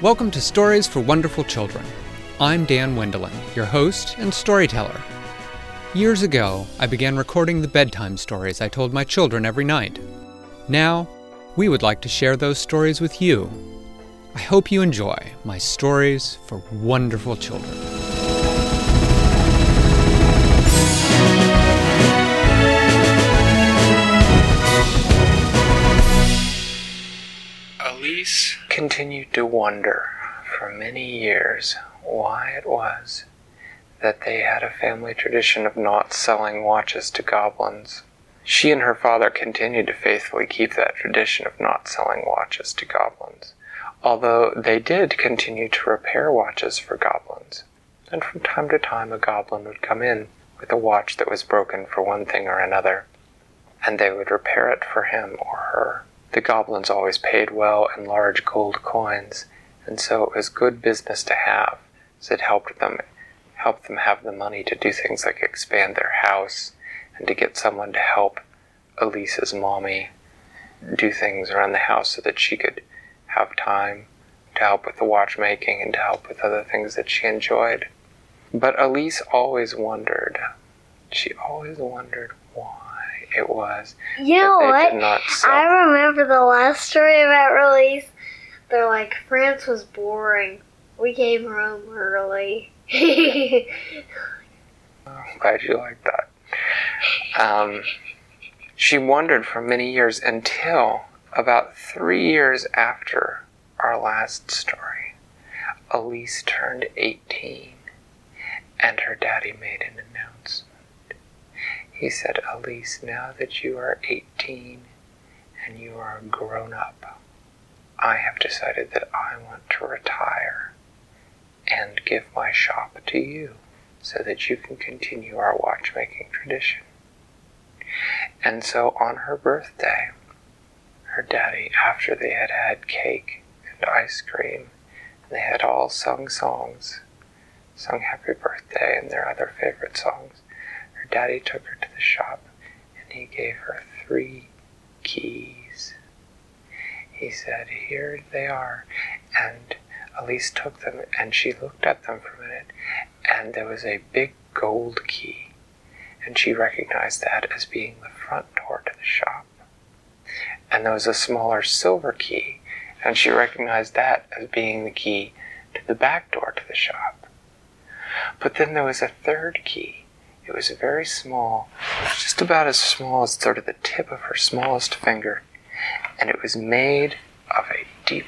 Welcome to Stories for Wonderful Children. I'm Dan Wendelin, your host and storyteller. Years ago, I began recording the bedtime stories I told my children every night. Now, we would like to share those stories with you. I hope you enjoy my stories for wonderful children. Elise continued to wonder for many years why it was that they had a family tradition of not selling watches to goblins. She and her father continued to faithfully keep that tradition of not selling watches to goblins, although they did continue to repair watches for goblins. And from time to time, a goblin would come in with a watch that was broken for one thing or another, and they would repair it for him or her. The goblins always paid well in large gold coins, and so it was good business to have, as it helped them helped them have the money to do things like expand their house and to get someone to help Elise's mommy do things around the house so that she could have time to help with the watchmaking and to help with other things that she enjoyed. But Elise always wondered. She always wondered why it was. You know what? I remember the last story about Elise. They're like, France was boring. We came home early. I'm glad you like that. Um, she wondered for many years until about three years after our last story. Elise turned 18 and her daddy made an announcement. He said, Elise, now that you are 18 and you are grown up, I have decided that I want to retire and give my shop to you so that you can continue our watchmaking tradition. And so on her birthday, her daddy, after they had had cake and ice cream, and they had all sung songs, sung happy birthday and their other favorite songs, daddy took her to the shop and he gave her three keys. He said, Here they are. And Elise took them and she looked at them for a minute, and there was a big gold key. And she recognized that as being the front door to the shop. And there was a smaller silver key, and she recognized that as being the key to the back door to the shop. But then there was a third key, it was very small, just about as small as sort of the tip of her smallest finger, and it was made of a deep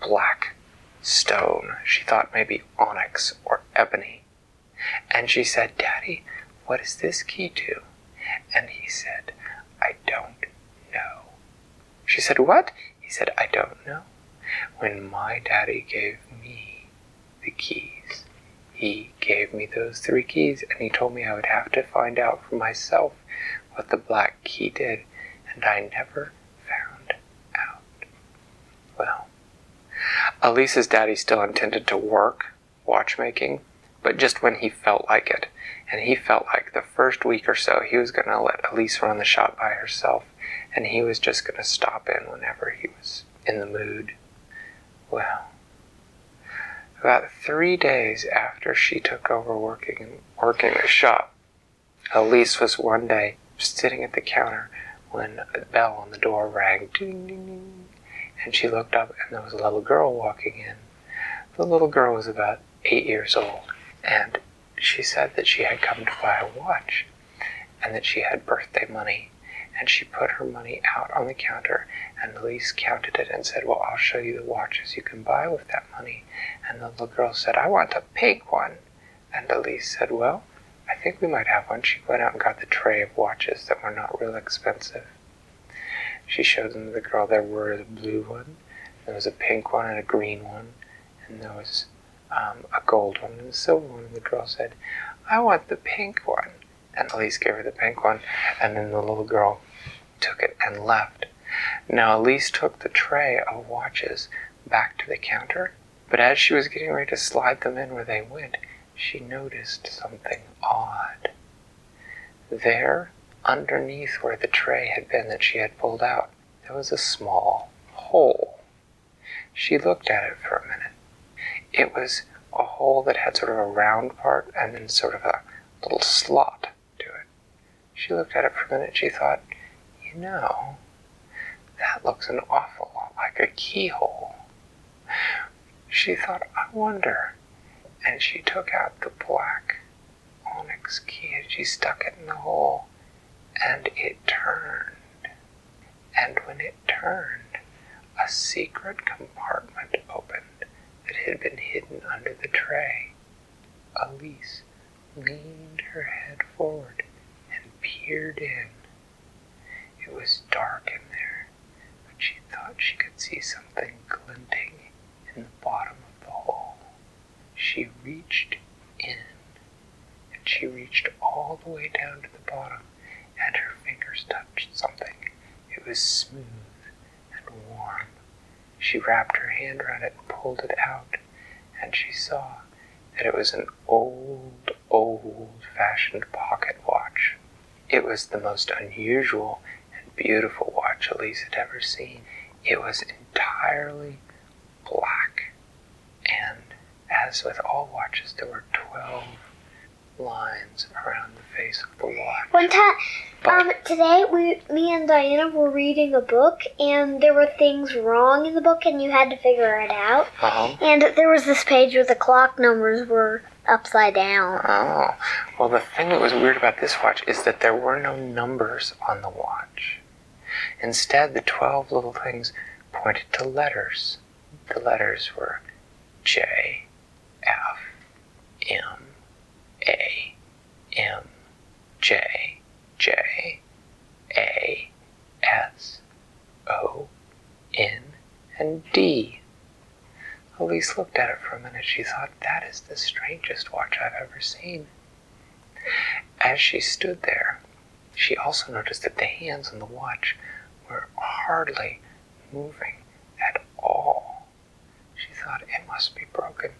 black stone. She thought maybe onyx or ebony. And she said, Daddy, what is this key to? And he said, I don't know. She said, What? He said, I don't know. When my daddy gave me the keys, he gave me those three keys and he told me I would have to find out for myself what the black key did, and I never found out. Well, Elise's daddy still intended to work watchmaking, but just when he felt like it. And he felt like the first week or so he was going to let Elise run the shop by herself, and he was just going to stop in whenever he was in the mood. Well, about three days after she took over working working the shop, Elise was one day sitting at the counter when a bell on the door rang, ding, ding, ding, and she looked up and there was a little girl walking in. The little girl was about eight years old, and she said that she had come to buy a watch, and that she had birthday money, and she put her money out on the counter, and Elise counted it and said, Well, I'll show you the watches you can buy with that money. And the little girl said, I want a pink one. And Elise said, Well, I think we might have one. She went out and got the tray of watches that were not real expensive. She showed them to the girl. There were a blue one, there was a pink one, and a green one, and there was um, a gold one and a silver one. And the girl said, I want the pink one. And Elise gave her the pink one, and then the little girl took it and left. Now Elise took the tray of watches back to the counter, but as she was getting ready to slide them in where they went, she noticed something odd. There, underneath where the tray had been that she had pulled out, there was a small hole. She looked at it for a minute, It was a hole that had sort of a round part and then sort of a little slot to it. She looked at it for a minute. She thought, you know, that looks an awful lot like a keyhole. She thought, I wonder. And she took out the black onyx key and she stuck it in the hole and it turned. And when it turned, a secret compartment opened that had been hidden under the tray. Elise leaned her head forward and peered in. It was dark in there, but she thought she could see something glinting in the bottom of the hole. She reached in, and she reached all the way down to the bottom, and her fingers touched something. It was smooth and warm. She wrapped her hand around it and pulled it out, and she saw that it was an old, old fashioned pocket watch. It was the most unusual beautiful watch Elise had ever seen. It was entirely black, and as with all watches, there were 12 lines around the face of the watch. One time, um, today we, me and Diana were reading a book, and there were things wrong in the book, and you had to figure it out. Uh-huh. And there was this page where the clock numbers were upside down. Oh, well, the thing that was weird about this watch is that there were no numbers on the watch. Instead, the 12 little things pointed to letters. The letters were J, F, M, A, M, J, J, A, S, O, N, and D. Elise looked at it for a minute. She thought, that is the strangest watch I've ever seen. As she stood there, she also noticed that the hands on the watch were hardly moving at all. She thought, it must be broken,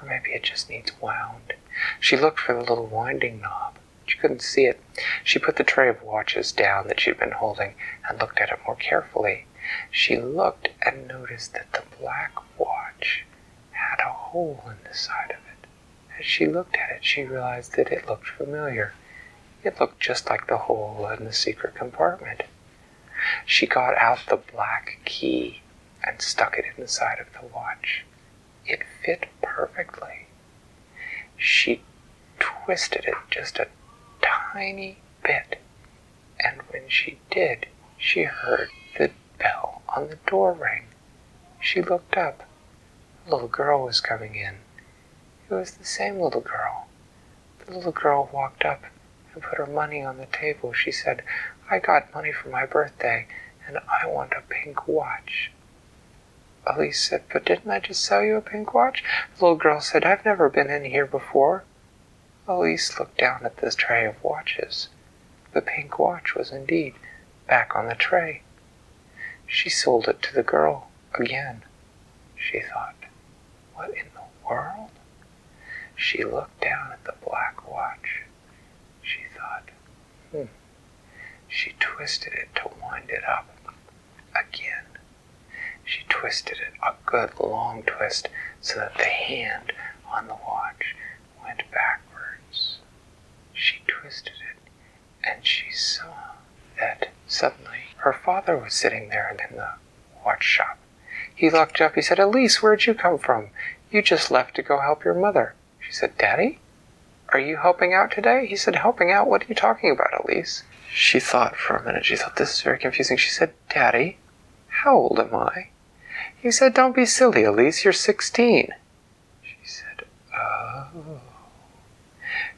or maybe it just needs wound. She looked for the little winding knob. She couldn't see it. She put the tray of watches down that she'd been holding and looked at it more carefully. She looked and noticed that the black watch had a hole in the side of it. As she looked at it, she realized that it looked familiar. It looked just like the hole in the secret compartment. She got out the black key and stuck it in the side of the watch. It fit perfectly. She twisted it just a tiny bit, and when she did, she heard the bell on the door ring. She looked up. A little girl was coming in. It was the same little girl. The little girl walked up and put her money on the table. She said, I got money for my birthday, and I want a pink watch. Elise said, But didn't I just sell you a pink watch? The little girl said, I've never been in here before. Elise looked down at the tray of watches. The pink watch was indeed back on the tray. She sold it to the girl again. She thought, What in the world? She looked down at the black watch. She twisted it to wind it up again. She twisted it a good long twist so that the hand on the watch went backwards. She twisted it and she saw that suddenly her father was sitting there in the watch shop. He looked up. He said, Elise, where'd you come from? You just left to go help your mother. She said, Daddy, are you helping out today? He said, Helping out? What are you talking about, Elise? She thought for a minute. She thought, This is very confusing. She said, Daddy, how old am I? He said, Don't be silly, Elise. You're 16. She said, Oh.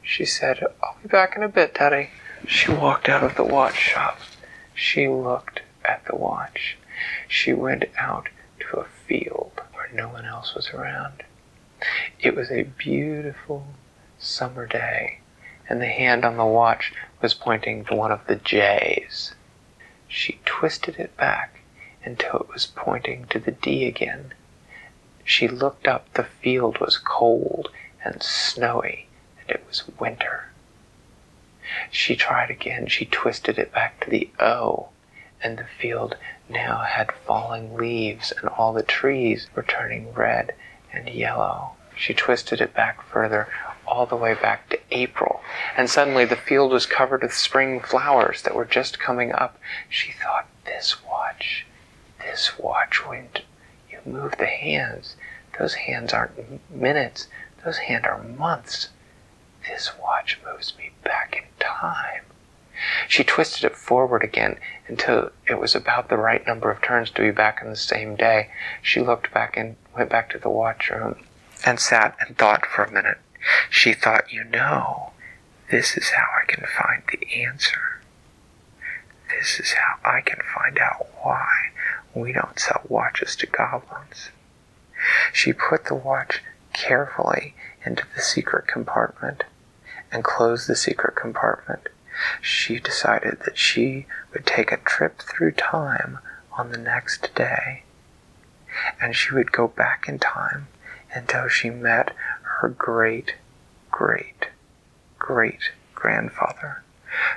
She said, I'll be back in a bit, Daddy. She walked out of the watch shop. She looked at the watch. She went out to a field where no one else was around. It was a beautiful summer day, and the hand on the watch was pointing to one of the J's. She twisted it back until it was pointing to the D again. She looked up. The field was cold and snowy, and it was winter. She tried again. She twisted it back to the O, and the field now had falling leaves, and all the trees were turning red and yellow. She twisted it back further, all the way back to April, and suddenly the field was covered with spring flowers that were just coming up. She thought, this watch, this watch, when you move the hands, those hands aren't minutes, those hands are months. This watch moves me back in time. She twisted it forward again until it was about the right number of turns to be back in the same day. She looked back and went back to the watch room and sat and thought for a minute. She thought, you know, this is how I can find the answer. This is how I can find out why we don't sell watches to goblins. She put the watch carefully into the secret compartment and closed the secret compartment. She decided that she would take a trip through time on the next day and she would go back in time until she met her great, great, great grandfather,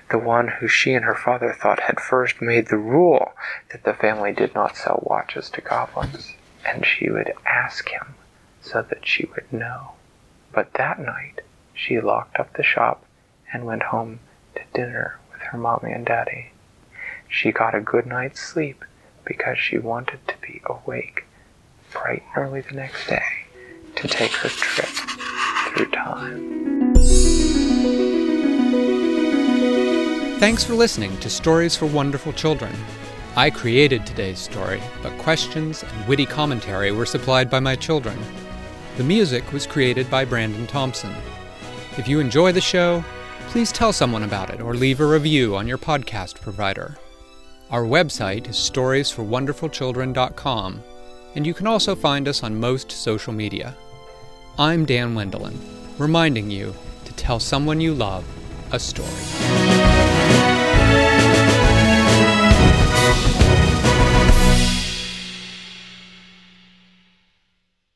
the one who she and her father thought had first made the rule that the family did not sell watches to goblins. And she would ask him so that she would know. But that night, she locked up the shop and went home to dinner with her mommy and daddy. She got a good night's sleep because she wanted to be awake bright and early the next day to take her trip time. Thanks for listening to Stories for Wonderful Children. I created today's story, but questions and witty commentary were supplied by my children. The music was created by Brandon Thompson. If you enjoy the show, please tell someone about it or leave a review on your podcast provider. Our website is storiesforwonderfulchildren.com, and you can also find us on most social media. I'm Dan Wendelin, reminding you to tell someone you love a story.